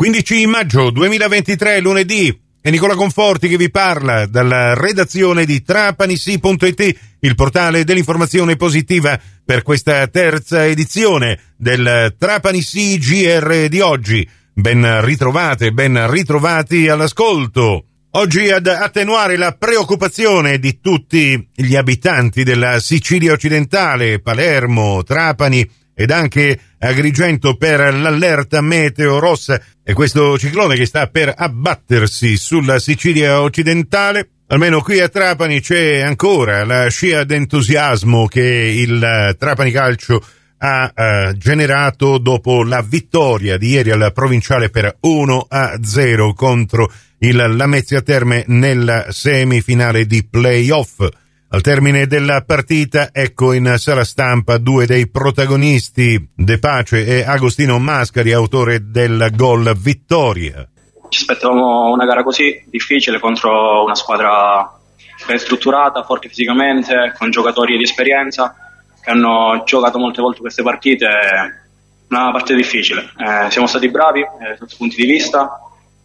15 maggio 2023, lunedì. È Nicola Conforti che vi parla dalla redazione di trapanissi.it, il portale dell'informazione positiva per questa terza edizione del Trapanissi GR di oggi. Ben ritrovate, ben ritrovati all'ascolto. Oggi ad attenuare la preoccupazione di tutti gli abitanti della Sicilia occidentale, Palermo, Trapani ed anche Agrigento per l'allerta meteo rossa e questo ciclone che sta per abbattersi sulla Sicilia occidentale. Almeno qui a Trapani c'è ancora la scia d'entusiasmo che il Trapani Calcio ha eh, generato dopo la vittoria di ieri al provinciale per 1 a 0 contro il Lamezia Terme nella semifinale di playoff. Al termine della partita, ecco in sala stampa due dei protagonisti, De Pace e Agostino Mascari, autore del gol vittoria. Ci aspettavamo una gara così difficile contro una squadra ben strutturata, forte fisicamente, con giocatori di esperienza che hanno giocato molte volte queste partite. Una partita difficile. Eh, siamo stati bravi eh, sotto punti di vista,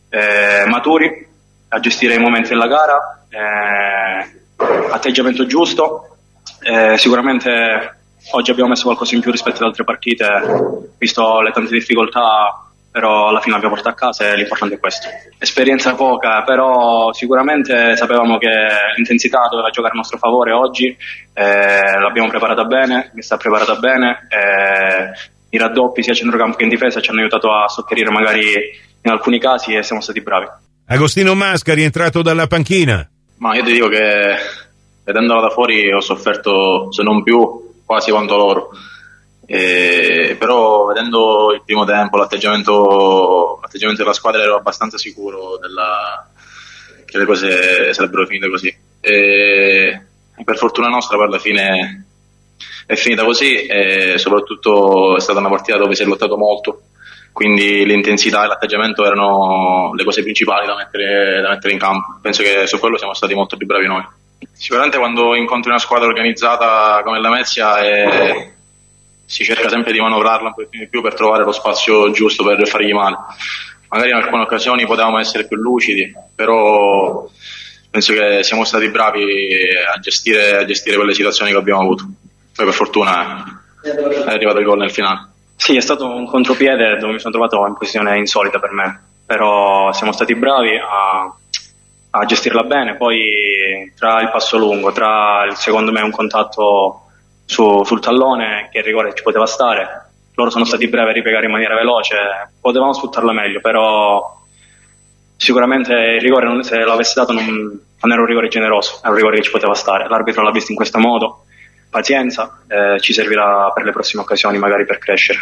eh, maturi a gestire i momenti della gara eh, atteggiamento giusto. Eh, sicuramente oggi abbiamo messo qualcosa in più rispetto ad altre partite, visto le tante difficoltà, però alla fine l'abbiamo portato a casa e l'importante è questo. Esperienza poca, però sicuramente sapevamo che l'intensità doveva giocare a nostro favore oggi, eh, l'abbiamo preparata bene, mi sta preparata bene. Eh, I raddoppi sia a centrocampo che in difesa ci hanno aiutato a sopperire magari in alcuni casi e siamo stati bravi. Agostino Mascari è entrato dalla panchina. Ma io ti dico che vedendola da fuori ho sofferto, se non più, quasi quanto loro. E, però vedendo il primo tempo, l'atteggiamento, l'atteggiamento, della squadra ero abbastanza sicuro della, che le cose sarebbero finite così. E, per fortuna nostra per la fine è finita così e soprattutto è stata una partita dove si è lottato molto quindi l'intensità e l'atteggiamento erano le cose principali da mettere, da mettere in campo. Penso che su quello siamo stati molto più bravi noi. Sicuramente quando incontri una squadra organizzata come la Mezia e si cerca sempre di manovrarla un po' di più per trovare lo spazio giusto per fargli male. Magari in alcune occasioni potevamo essere più lucidi, però penso che siamo stati bravi a gestire, a gestire quelle situazioni che abbiamo avuto. Poi per fortuna è arrivato il gol nel finale. Sì, è stato un contropiede dove mi sono trovato in posizione insolita per me, però siamo stati bravi a, a gestirla bene. Poi tra il passo lungo, tra il, secondo me un contatto su, sul tallone che il rigore ci poteva stare, loro sono stati bravi a ripiegare in maniera veloce, potevamo sfruttarla meglio, però sicuramente il rigore non, se l'avesse dato non, non era un rigore generoso, era un rigore che ci poteva stare. L'arbitro l'ha visto in questo modo pazienza, eh, ci servirà per le prossime occasioni magari per crescere.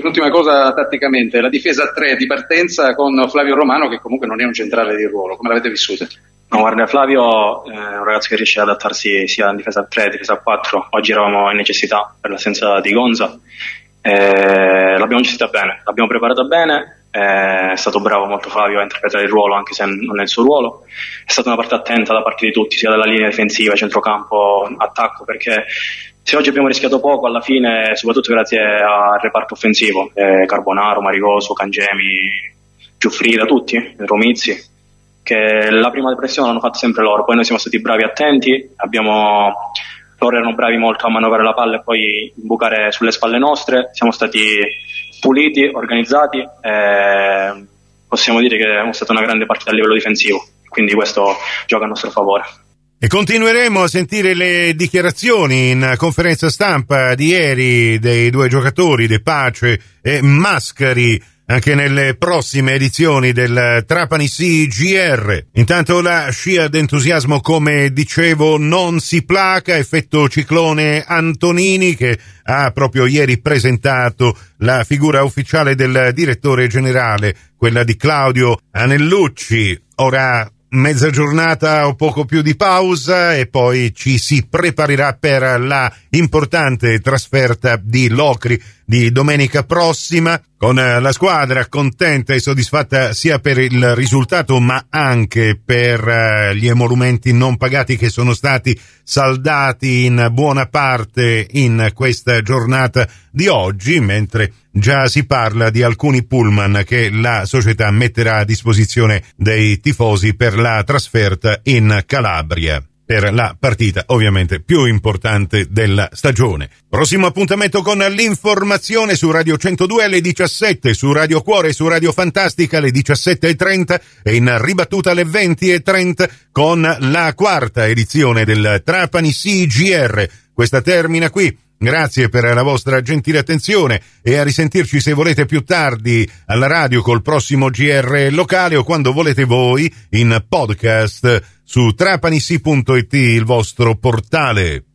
L'ultima cosa tatticamente, la difesa a 3 di partenza con Flavio Romano che comunque non è un centrale di ruolo, come l'avete vissuta? No, guarda, Flavio è un ragazzo che riesce ad adattarsi sia in difesa a 3 che difesa a 4, oggi eravamo in necessità per l'assenza di Gonza, eh, l'abbiamo gestita bene, l'abbiamo preparata bene, è stato bravo molto Flavio a interpretare il ruolo anche se non è il suo ruolo. È stata una parte attenta da parte di tutti, sia dalla linea difensiva, centrocampo, attacco, perché se oggi abbiamo rischiato poco, alla fine, soprattutto grazie al reparto offensivo, eh, Carbonaro, Marigoso, Cangemi, Giuffrida, tutti, Romizzi, che la prima depressione l'hanno fatta sempre loro, poi noi siamo stati bravi attenti, abbiamo loro erano bravi molto a manovrare la palla e poi bucare sulle spalle nostre, siamo stati puliti, organizzati, eh, possiamo dire che è stata una grande partita a livello difensivo, quindi questo gioca a nostro favore. E continueremo a sentire le dichiarazioni in conferenza stampa di ieri dei due giocatori, De Pace e Mascari, anche nelle prossime edizioni del Trapani CGR. Intanto la scia d'entusiasmo, come dicevo, non si placa, effetto ciclone Antonini che ha proprio ieri presentato la figura ufficiale del direttore generale, quella di Claudio Anellucci. Ora mezza giornata o poco più di pausa e poi ci si preparerà per la importante trasferta di Locri di domenica prossima con la squadra contenta e soddisfatta sia per il risultato ma anche per gli emolumenti non pagati che sono stati saldati in buona parte in questa giornata di oggi mentre già si parla di alcuni pullman che la società metterà a disposizione dei tifosi per la trasferta in Calabria per la partita ovviamente più importante della stagione. Prossimo appuntamento con l'informazione su Radio 102 alle 17, su Radio Cuore e su Radio Fantastica alle 17.30 e in ribattuta alle 20.30 con la quarta edizione del Trapani CGR. Questa termina qui. Grazie per la vostra gentile attenzione e a risentirci se volete più tardi alla radio col prossimo GR locale o quando volete voi in podcast su trapanisi.it il vostro portale.